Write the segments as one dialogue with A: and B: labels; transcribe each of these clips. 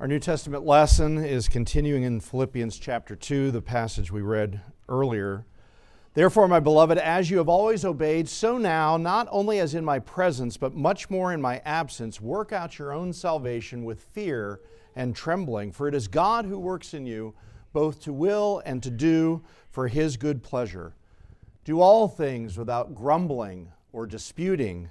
A: Our New Testament lesson is continuing in Philippians chapter 2, the passage we read earlier. Therefore, my beloved, as you have always obeyed, so now, not only as in my presence, but much more in my absence, work out your own salvation with fear and trembling, for it is God who works in you both to will and to do for his good pleasure. Do all things without grumbling or disputing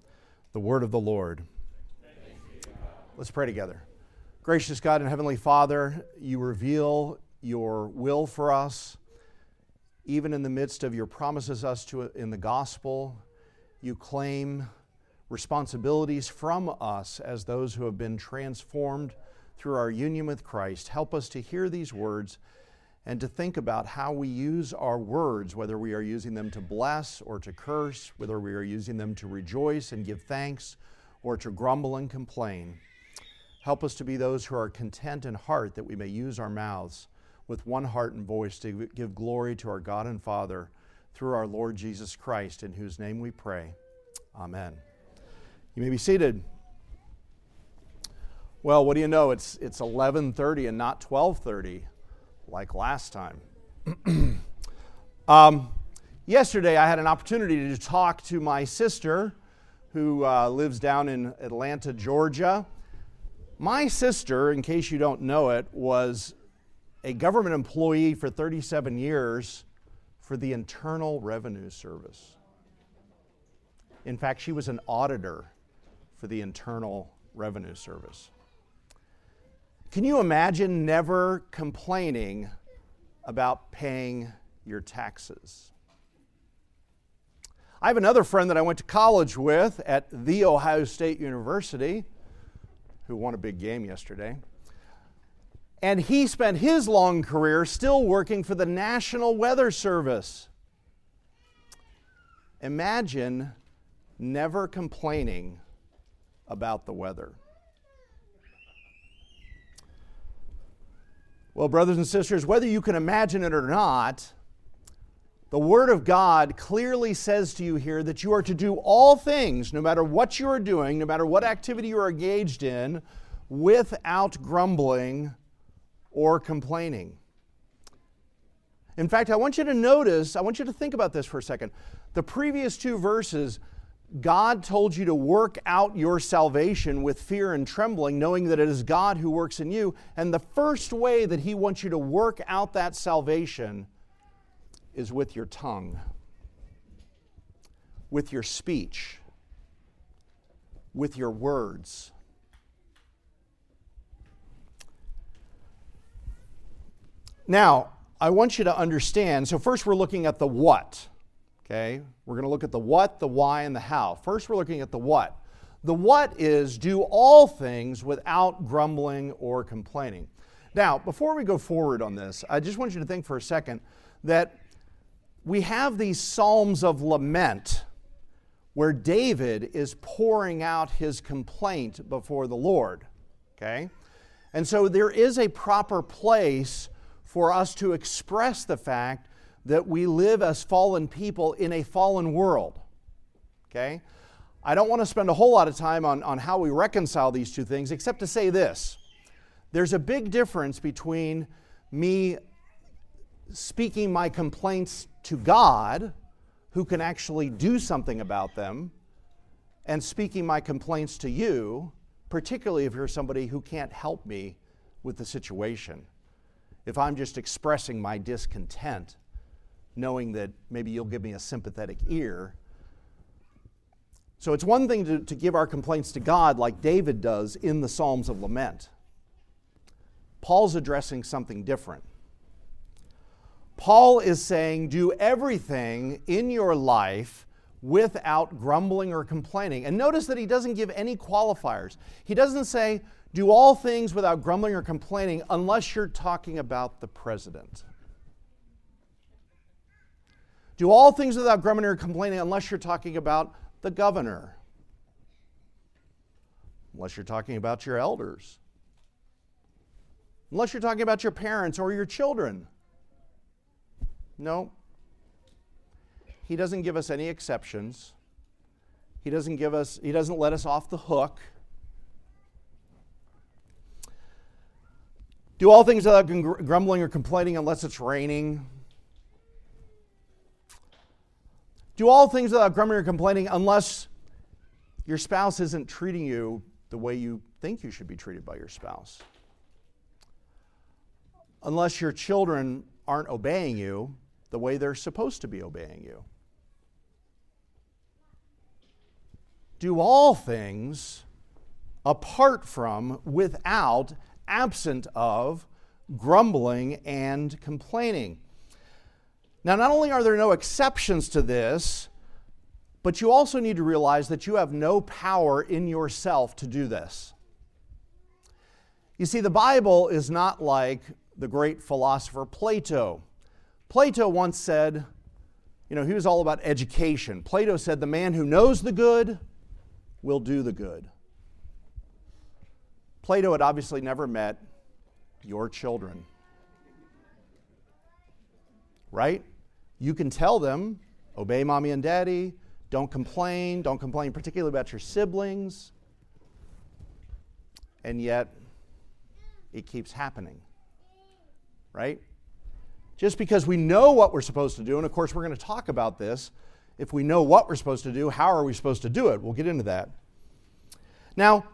A: the word of the Lord. Let's pray together. Gracious God and Heavenly Father, you reveal your will for us, even in the midst of your promises us to in the gospel. You claim responsibilities from us as those who have been transformed through our union with Christ. Help us to hear these words and to think about how we use our words, whether we are using them to bless or to curse, whether we are using them to rejoice and give thanks or to grumble and complain. Help us to be those who are content in heart that we may use our mouths with one heart and voice to give glory to our God and Father through our Lord Jesus Christ, in whose name we pray. Amen. You may be seated. Well, what do you know? It's, it's 11:30 and not 12:30 like last time. um, yesterday, I had an opportunity to talk to my sister who uh, lives down in Atlanta, Georgia. My sister, in case you don't know it, was a government employee for 37 years for the Internal Revenue Service. In fact, she was an auditor for the Internal Revenue Service. Can you imagine never complaining about paying your taxes? I have another friend that I went to college with at The Ohio State University who won a big game yesterday. And he spent his long career still working for the National Weather Service. Imagine never complaining about the weather. Well, brothers and sisters, whether you can imagine it or not, the Word of God clearly says to you here that you are to do all things, no matter what you are doing, no matter what activity you are engaged in, without grumbling or complaining. In fact, I want you to notice, I want you to think about this for a second. The previous two verses God told you to work out your salvation with fear and trembling, knowing that it is God who works in you. And the first way that He wants you to work out that salvation is with your tongue, with your speech, with your words. Now, I want you to understand. So, first, we're looking at the what. Okay? We're going to look at the what, the why, and the how. First, we're looking at the what. The what is do all things without grumbling or complaining. Now, before we go forward on this, I just want you to think for a second that we have these Psalms of lament where David is pouring out his complaint before the Lord. Okay? And so there is a proper place for us to express the fact that we live as fallen people in a fallen world. Okay? I don't want to spend a whole lot of time on, on how we reconcile these two things, except to say this. There's a big difference between me speaking my complaints to God, who can actually do something about them, and speaking my complaints to you, particularly if you're somebody who can't help me with the situation. If I'm just expressing my discontent knowing that maybe you'll give me a sympathetic ear. So it's one thing to, to give our complaints to God like David does in the Psalms of Lament. Paul's addressing something different. Paul is saying, do everything in your life without grumbling or complaining. And notice that he doesn't give any qualifiers. He doesn't say, Do all things without grumbling or complaining, unless you're talking about the president. Do all things without grumbling or complaining, unless you're talking about the governor. Unless you're talking about your elders. Unless you're talking about your parents or your children. No. He doesn't give us any exceptions. He doesn't give us, he doesn't let us off the hook. Do all things without grumbling or complaining unless it's raining. Do all things without grumbling or complaining unless your spouse isn't treating you the way you think you should be treated by your spouse. Unless your children aren't obeying you the way they're supposed to be obeying you. Do all things apart from, without, absent of grumbling and complaining. Now, not only are there no exceptions to this, but you also need to realize that you have no power in yourself to do this. You see, the Bible is not like the great philosopher Plato. Plato once said, you know, he was all about education. Plato said, the man who knows the good will do the good. Plato had obviously never met your children. Right? You can tell them, obey mommy and daddy, don't complain, don't complain particularly about your siblings. And yet, it keeps happening. Right? Just because we know what we're supposed to do, and of course, we're going to talk about this. If we know what we're supposed to do, how are we supposed to do it? We'll get into that. Now,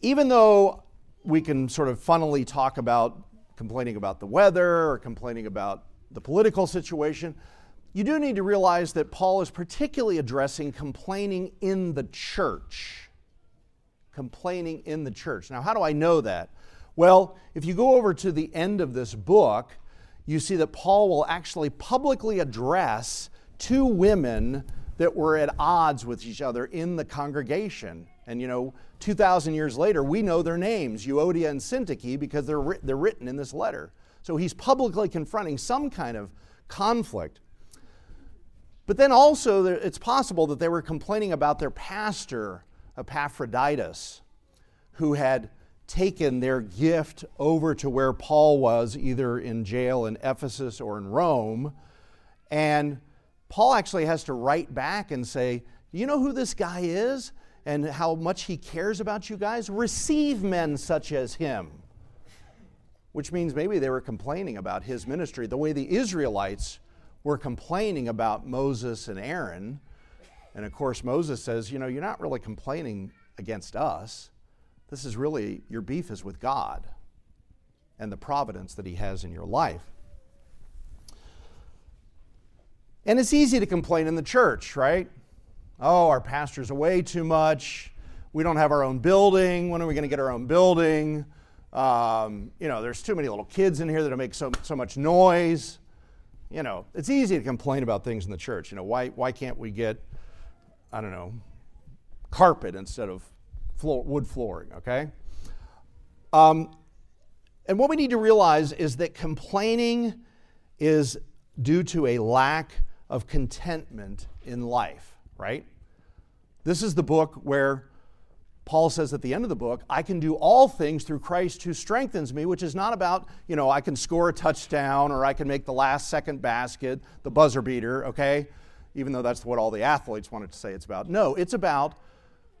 A: even though we can sort of funnily talk about complaining about the weather or complaining about the political situation, you do need to realize that Paul is particularly addressing complaining in the church. Complaining in the church. Now, how do I know that? Well, if you go over to the end of this book, you see that Paul will actually publicly address two women that were at odds with each other in the congregation. And you know, 2,000 years later, we know their names, Euodia and Syntyche, because they're, they're written in this letter. So he's publicly confronting some kind of conflict. But then also, it's possible that they were complaining about their pastor, Epaphroditus, who had taken their gift over to where Paul was, either in jail in Ephesus or in Rome. And Paul actually has to write back and say, You know who this guy is and how much he cares about you guys? Receive men such as him which means maybe they were complaining about his ministry the way the Israelites were complaining about Moses and Aaron. And of course, Moses says, You know, you're not really complaining against us. This is really, your beef is with God and the providence that He has in your life. And it's easy to complain in the church, right? Oh, our pastor's away too much. We don't have our own building. When are we going to get our own building? Um, you know, there's too many little kids in here that make so, so much noise. You know, it's easy to complain about things in the church. You know, why, why can't we get, I don't know, carpet instead of floor, wood flooring, okay? Um, and what we need to realize is that complaining is due to a lack of contentment in life, right? This is the book where Paul says at the end of the book, I can do all things through Christ who strengthens me, which is not about, you know, I can score a touchdown or I can make the last second basket, the buzzer beater, okay? Even though that's what all the athletes wanted to say it's about. No, it's about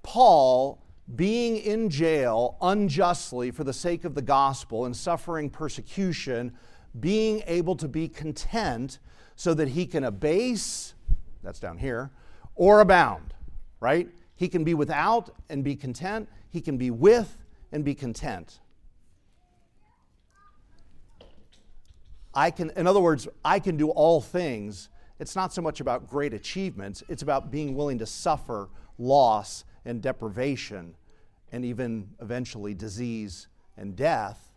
A: Paul being in jail unjustly for the sake of the gospel and suffering persecution, being able to be content so that he can abase, that's down here, or abound, right? He can be without and be content. He can be with and be content. I can, in other words, I can do all things. It's not so much about great achievements, it's about being willing to suffer loss and deprivation and even eventually disease and death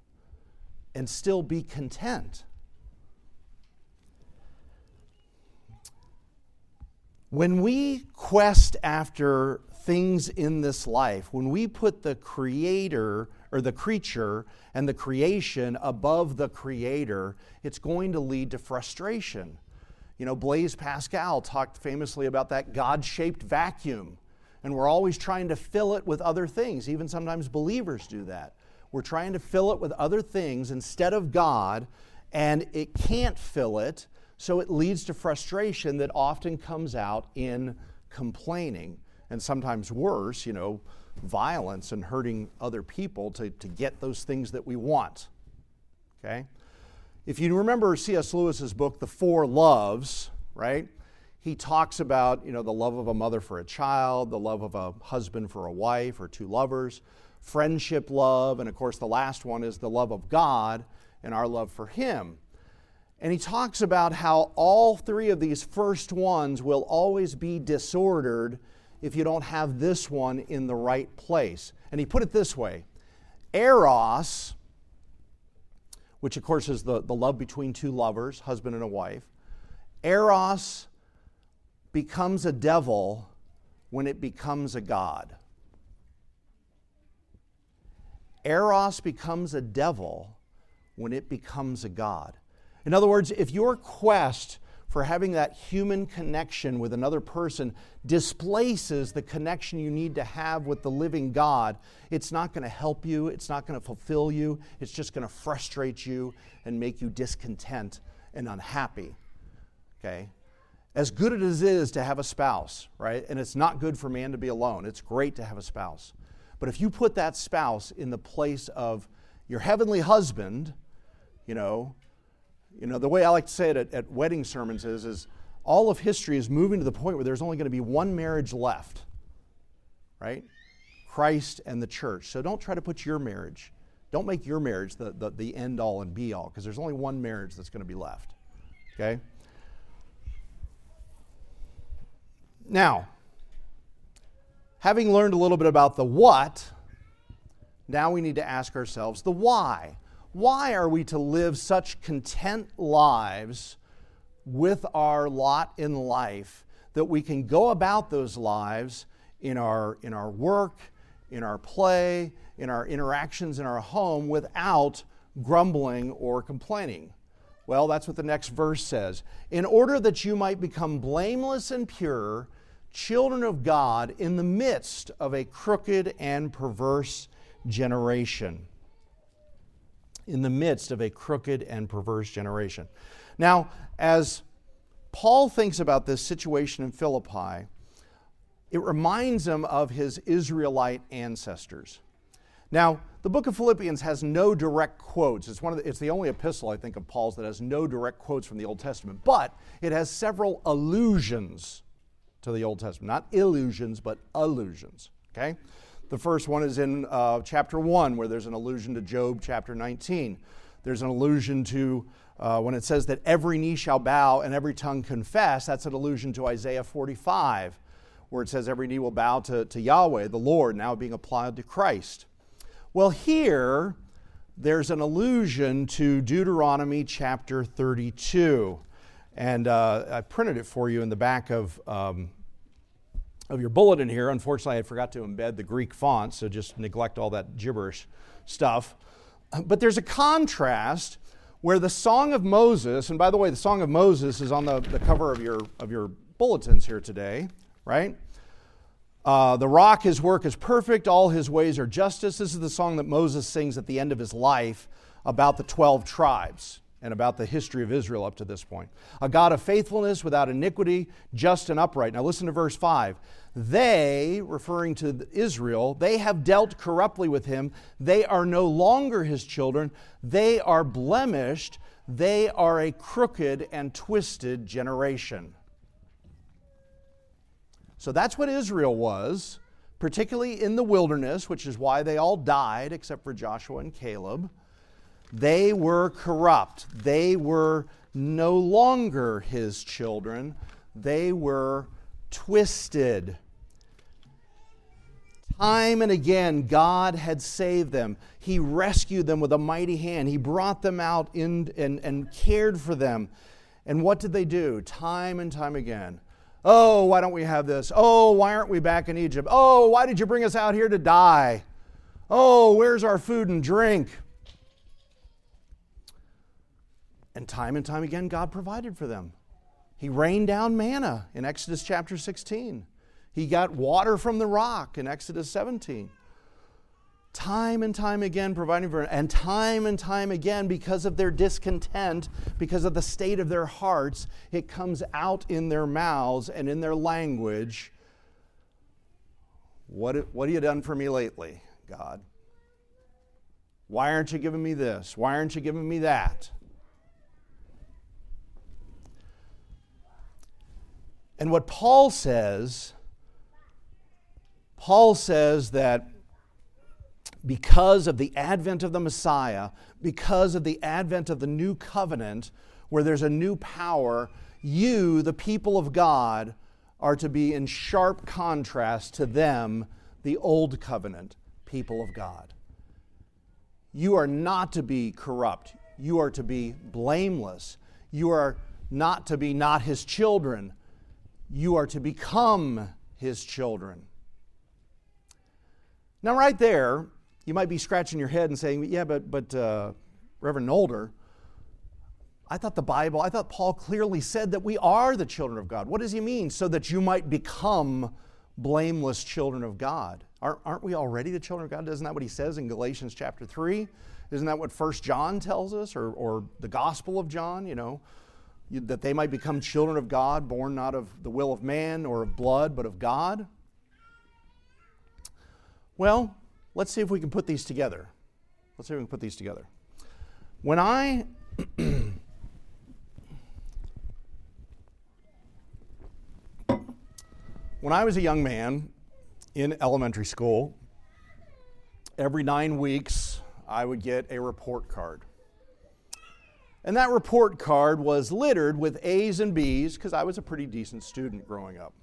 A: and still be content. When we quest after things in this life, when we put the Creator or the creature and the creation above the creator, it's going to lead to frustration. You know, Blaise Pascal talked famously about that God shaped vacuum, and we're always trying to fill it with other things. Even sometimes believers do that. We're trying to fill it with other things instead of God, and it can't fill it, so it leads to frustration that often comes out in complaining, and sometimes worse, you know, violence and hurting other people to, to get those things that we want. Okay? If you remember C.S. Lewis's book, The Four Loves, right? He talks about, you know, the love of a mother for a child, the love of a husband for a wife or two lovers, friendship love, and of course the last one is the love of God and our love for him. And he talks about how all three of these first ones will always be disordered if you don't have this one in the right place. And he put it this way Eros, which of course is the, the love between two lovers, husband and a wife, Eros becomes a devil when it becomes a God. Eros becomes a devil when it becomes a God. In other words, if your quest for having that human connection with another person displaces the connection you need to have with the living God, it's not going to help you, it's not going to fulfill you, it's just going to frustrate you and make you discontent and unhappy. Okay? As good as it is to have a spouse, right? And it's not good for man to be alone, it's great to have a spouse. But if you put that spouse in the place of your heavenly husband, you know, you know, the way I like to say it at, at wedding sermons is, is all of history is moving to the point where there's only going to be one marriage left, right? Christ and the church. So don't try to put your marriage, don't make your marriage the, the, the end all and be all, because there's only one marriage that's going to be left, okay? Now, having learned a little bit about the what, now we need to ask ourselves the why why are we to live such content lives with our lot in life that we can go about those lives in our, in our work, in our play, in our interactions in our home without grumbling or complaining? Well, that's what the next verse says. In order that you might become blameless and pure, children of God in the midst of a crooked and perverse generation in the midst of a crooked and perverse generation. Now, as Paul thinks about this situation in Philippi, it reminds him of his Israelite ancestors. Now, the book of Philippians has no direct quotes. It's, one of the, it's the only epistle, I think, of Paul's that has no direct quotes from the Old Testament, but it has several allusions to the Old Testament. Not illusions, but allusions. Okay? The first one is in uh, chapter 1, where there's an allusion to Job chapter 19. There's an allusion to uh, when it says that every knee shall bow and every tongue confess. That's an allusion to Isaiah 45, where it says every knee will bow to, to Yahweh, the Lord, now being applied to Christ. Well, here, there's an allusion to Deuteronomy chapter 32. And uh, I printed it for you in the back of um, of your bulletin here. Unfortunately, I forgot to embed the Greek font, so just neglect all that gibberish stuff. But there's a contrast where the Song of Moses, and by the way, the Song of Moses is on the, the cover of your, of your bulletins here today, right? Uh, the rock, his work is perfect, all his ways are justice. This is the song that Moses sings at the end of his life about the 12 tribes and about the history of Israel up to this point. A God of faithfulness, without iniquity, just and upright. Now listen to verse 5. They, referring to Israel, they have dealt corruptly with him. They are no longer his children. They are blemished. They are a crooked and twisted generation. So that's what Israel was, particularly in the wilderness, which is why they all died except for Joshua and Caleb. They were corrupt. They were no longer his children. They were twisted. Time and again, God had saved them. He rescued them with a mighty hand. He brought them out in, and, and cared for them. And what did they do? Time and time again. Oh, why don't we have this? Oh, why aren't we back in Egypt? Oh, why did you bring us out here to die? Oh, where's our food and drink? And time and time again, God provided for them. He rained down manna in Exodus chapter 16. He got water from the rock in Exodus 17. Time and time again, providing for, and time and time again, because of their discontent, because of the state of their hearts, it comes out in their mouths and in their language. What, what have you done for me lately, God? Why aren't you giving me this? Why aren't you giving me that? And what Paul says, Paul says that because of the advent of the Messiah, because of the advent of the new covenant, where there's a new power, you, the people of God, are to be in sharp contrast to them, the old covenant people of God. You are not to be corrupt. You are to be blameless. You are not to be not his children. You are to become his children. Now, right there, you might be scratching your head and saying, Yeah, but, but uh, Reverend Nolder, I thought the Bible, I thought Paul clearly said that we are the children of God. What does he mean? So that you might become blameless children of God. Aren't, aren't we already the children of God? Isn't that what he says in Galatians chapter 3? Isn't that what First John tells us, or, or the Gospel of John, you know? That they might become children of God, born not of the will of man or of blood, but of God? Well, let's see if we can put these together. Let's see if we can put these together. When I when I was a young man in elementary school, every nine weeks I would get a report card. And that report card was littered with A's and B's because I was a pretty decent student growing up.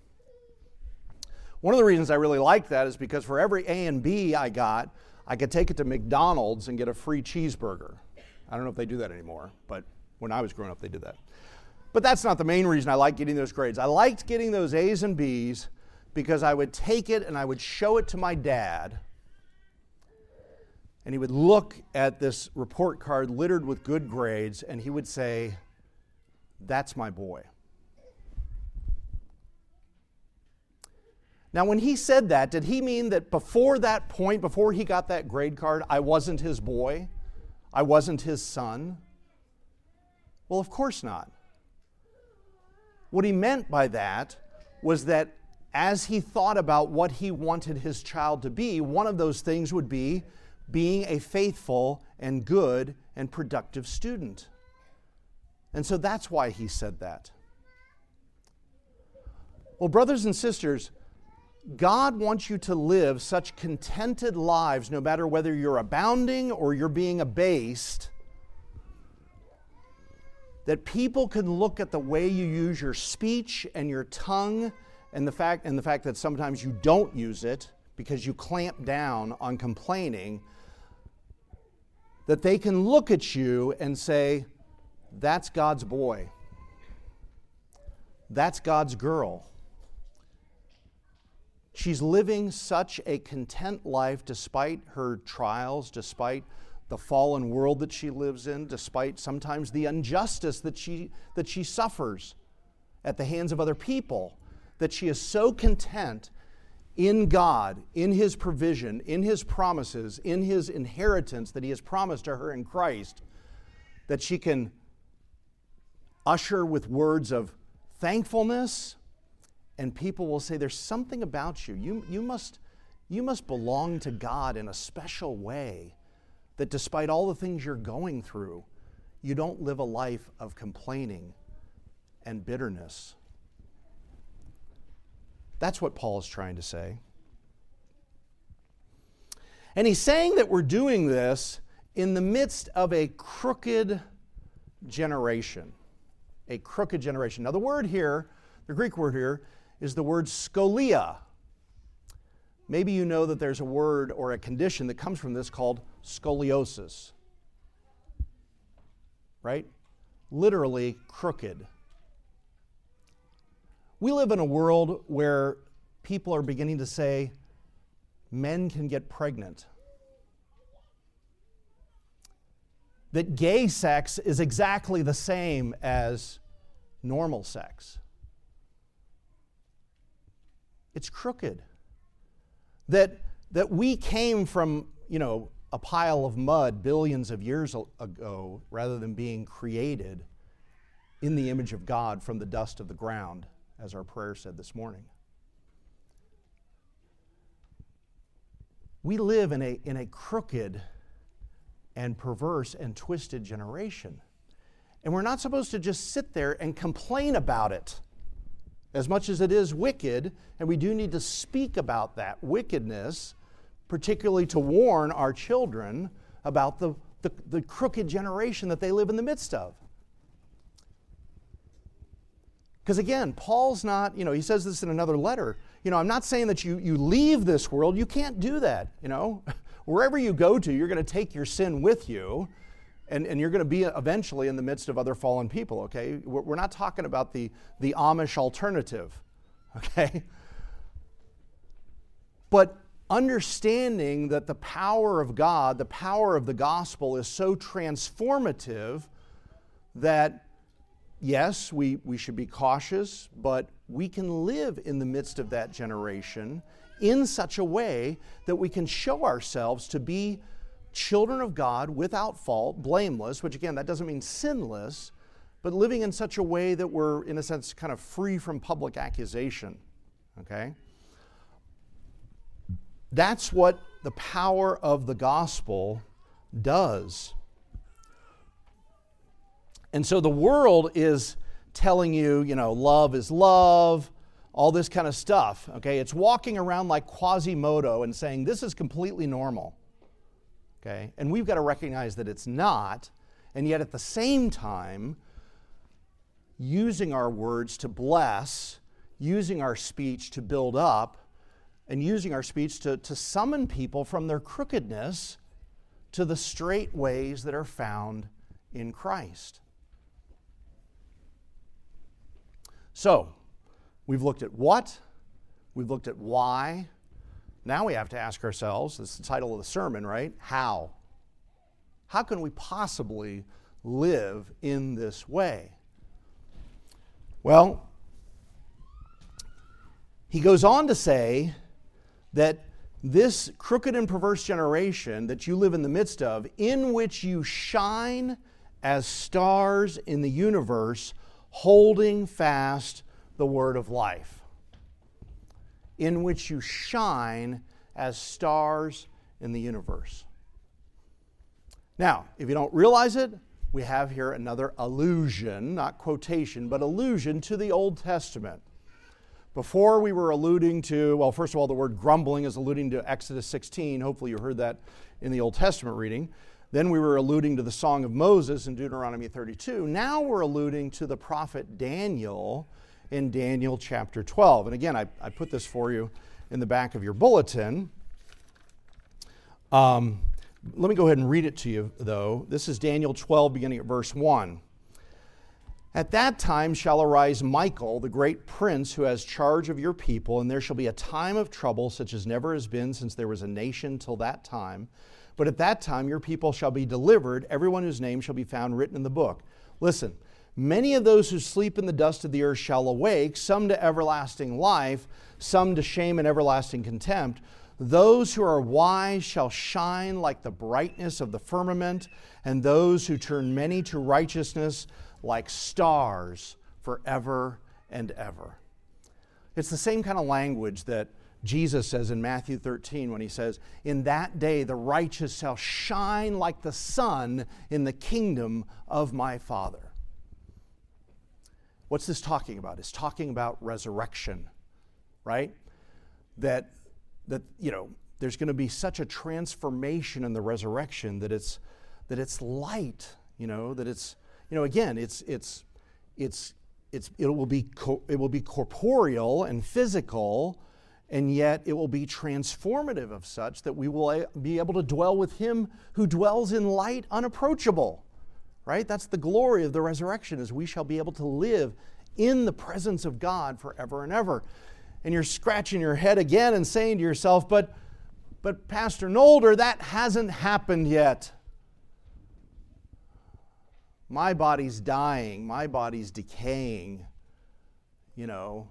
A: One of the reasons I really liked that is because for every A and B I got, I could take it to McDonald's and get a free cheeseburger. I don't know if they do that anymore, but when I was growing up, they did that. But that's not the main reason I liked getting those grades. I liked getting those A's and B's because I would take it and I would show it to my dad and he would look at this report card littered with good grades and he would say, That's my boy. Now, when he said that, did he mean that before that point, before he got that grade card, I wasn't his boy? I wasn't his son? Well, of course not. What he meant by that was that as he thought about what he wanted his child to be, one of those things would be being a faithful and good and productive student. And so that's why he said that. Well, brothers and sisters, God wants you to live such contented lives, no matter whether you're abounding or you're being abased, that people can look at the way you use your speech and your tongue and the fact, and the fact that sometimes you don't use it because you clamp down on complaining that they can look at you and say, That's God's boy. That's God's girl. She's living such a content life despite her trials, despite the fallen world that she lives in, despite sometimes the injustice that she, that she suffers at the hands of other people, that she is so content in God, in His provision, in His promises, in His inheritance that He has promised to her in Christ, that she can usher with words of thankfulness, and people will say, There's something about you. You, you, must, you must belong to God in a special way, that despite all the things you're going through, you don't live a life of complaining and bitterness. That's what Paul is trying to say. And he's saying that we're doing this in the midst of a crooked generation. A crooked generation. Now, the word here, the Greek word here, is the word scolia. Maybe you know that there's a word or a condition that comes from this called scoliosis. Right? Literally crooked. We live in a world where people are beginning to say men can get pregnant. that gay sex is exactly the same as normal sex. It's crooked. That, that we came from, you know, a pile of mud billions of years ago rather than being created in the image of God from the dust of the ground, as our prayer said this morning. We live in a, in a crooked and perverse and twisted generation. And we're not supposed to just sit there and complain about it as much as it is wicked, and we do need to speak about that wickedness, particularly to warn our children about the, the, the crooked generation that they live in the midst of. Because again, Paul's not, you know, he says this in another letter. You know, I'm not saying that you, you leave this world. You can't do that, you know. Wherever you go to, you're going to take your sin with you, and, and you're going to be eventually in the midst of other fallen people, okay? We're, we're not talking about the, the Amish alternative, okay? But understanding that the power of God, the power of the gospel is so transformative that yes, we, we should be cautious, but we can live in the midst of that generation in such a way that we can show ourselves to be children of God without fault, blameless, which again, that doesn't mean sinless, but living in such a way that we're, in a sense, kind of free from public accusation. Okay? That's what the power of the gospel does. And so the world is telling you, you know, love is love, all this kind of stuff. Okay, it's walking around like Quasimodo and saying this is completely normal. Okay, and we've got to recognize that it's not, and yet at the same time, using our words to bless, using our speech to build up, and using our speech to, to summon people from their crookedness to the straight ways that are found in Christ. So, we've looked at what, we've looked at why. Now we have to ask ourselves this is the title of the sermon, right? How? How can we possibly live in this way? Well, he goes on to say that this crooked and perverse generation that you live in the midst of, in which you shine as stars in the universe, holding fast the word of life, in which you shine as stars in the universe. Now, if you don't realize it, we have here another allusion, not quotation, but allusion to the Old Testament. Before we were alluding to, well, first of all, the word grumbling is alluding to Exodus 16. Hopefully, you heard that in the Old Testament reading. Then we were alluding to the Song of Moses in Deuteronomy 32. Now we're alluding to the prophet Daniel in Daniel chapter 12. And again, I, I put this for you in the back of your bulletin. Um, let me go ahead and read it to you, though. This is Daniel 12, beginning at verse 1. At that time shall arise Michael, the great prince who has charge of your people, and there shall be a time of trouble such as never has been since there was a nation till that time but at that time your people shall be delivered, everyone whose name shall be found written in the book. Listen, many of those who sleep in the dust of the earth shall awake, some to everlasting life, some to shame and everlasting contempt. Those who are wise shall shine like the brightness of the firmament, and those who turn many to righteousness like stars forever and ever. It's the same kind of language that Jesus says in Matthew 13 when he says, In that day the righteous shall shine like the sun in the kingdom of my Father. What's this talking about? It's talking about resurrection, right? That, that you know, there's going to be such a transformation in the resurrection that it's, that it's light, you know, that it's, you know, again, it's, it's, it's, it's, it, will be co- it will be corporeal and physical, and yet it will be transformative of such that we will eh, be able to dwell with him who dwells in light unapproachable right? That's the glory of the resurrection is we shall be able to live in the presence of god forever and ever. And you're scratching your head again and saying to yourself but but pastor nolder that hasn't happened yet. My body's dying, my body's decaying. You know,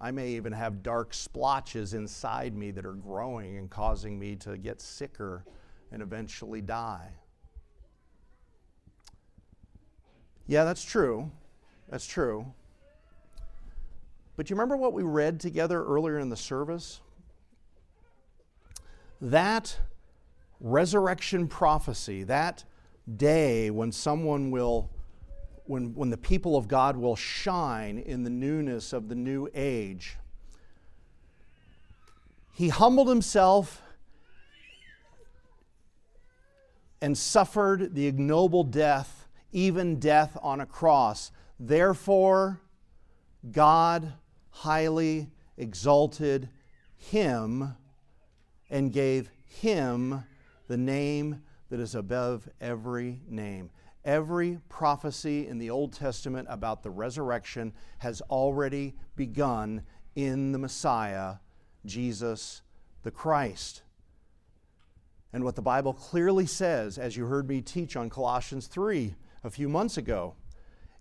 A: I may even have dark splotches inside me that are growing and causing me to get sicker and eventually die. Yeah, that's true. That's true. But you remember what we read together earlier in the service? That resurrection prophecy, that day when someone will, when, when the people of God will shine in the newness of the new age. He humbled himself and suffered the ignoble death, even death on a cross. Therefore, God highly exalted him and gave him the name that is above every name. Every prophecy in the Old Testament about the resurrection has already begun in the Messiah, Jesus the Christ. And what the Bible clearly says, as you heard me teach on Colossians 3 a few months ago,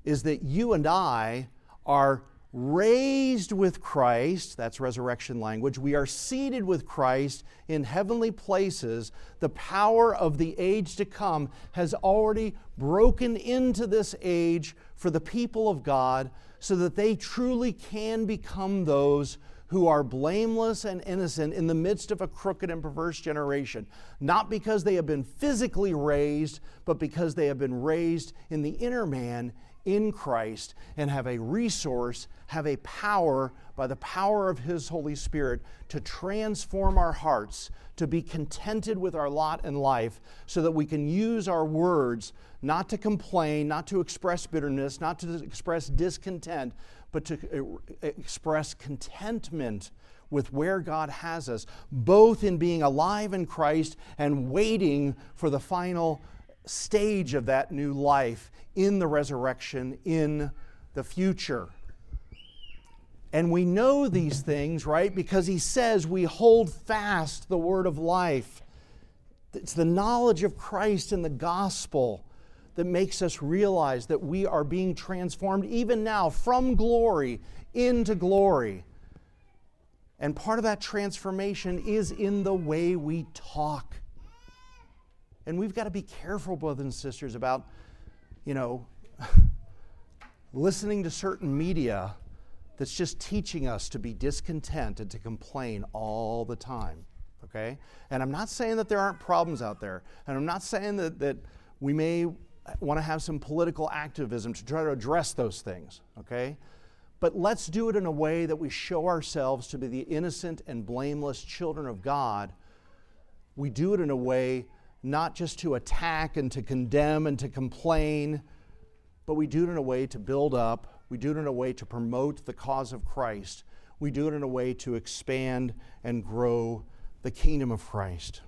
A: is that you and I are raised with Christ, that's resurrection language, we are seated with Christ in heavenly places. The power of the age to come has already broken into this age for the people of God so that they truly can become those who are blameless and innocent in the midst of a crooked and perverse generation, not because they have been physically raised, but because they have been raised in the inner man in Christ and have a resource, have a power by the power of His Holy Spirit to transform our hearts, to be contented with our lot in life, so that we can use our words not to complain, not to express bitterness, not to express discontent, but to express contentment with where God has us, both in being alive in Christ and waiting for the final stage of that new life in the resurrection in the future. And we know these things, right? Because he says we hold fast the word of life. It's the knowledge of Christ and the gospel that makes us realize that we are being transformed even now from glory into glory. And part of that transformation is in the way we talk. And we've got to be careful, brothers and sisters, about, you know, listening to certain media that's just teaching us to be discontent and to complain all the time. Okay? And I'm not saying that there aren't problems out there. And I'm not saying that, that we may want to have some political activism to try to address those things. Okay? But let's do it in a way that we show ourselves to be the innocent and blameless children of God. We do it in a way not just to attack and to condemn and to complain, but we do it in a way to build up. We do it in a way to promote the cause of Christ. We do it in a way to expand and grow the kingdom of Christ.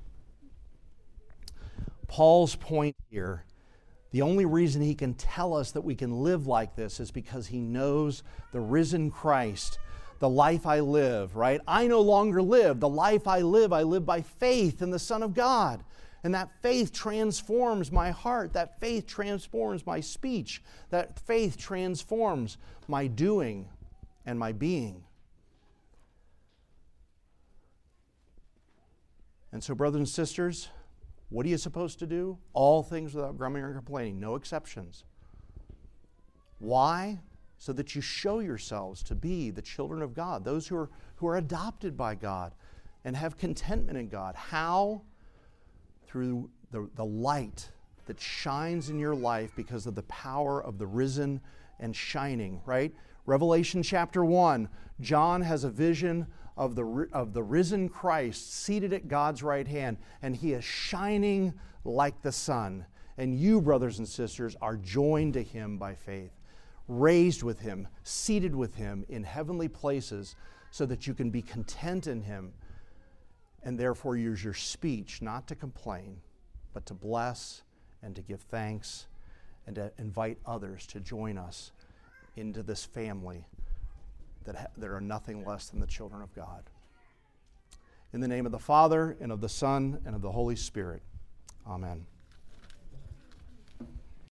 A: Paul's point here the only reason he can tell us that we can live like this is because he knows the risen Christ, the life I live, right? I no longer live. The life I live, I live by faith in the Son of God. And that faith transforms my heart. That faith transforms my speech. That faith transforms my doing and my being. And so, brothers and sisters, what are you supposed to do? All things without grumbling or complaining, no exceptions. Why? So that you show yourselves to be the children of God, those who are, who are adopted by God and have contentment in God. How? Through the, the light that shines in your life because of the power of the risen and shining, right? Revelation chapter 1, John has a vision of the, of the risen Christ seated at God's right hand, and he is shining like the sun. And you, brothers and sisters, are joined to him by faith, raised with him, seated with him in heavenly places, so that you can be content in him and therefore use your speech not to complain, but to bless and to give thanks and to invite others to join us into this family that, ha- that are nothing less than the children of God. In the name of the Father, and of the Son, and of the Holy Spirit. Amen.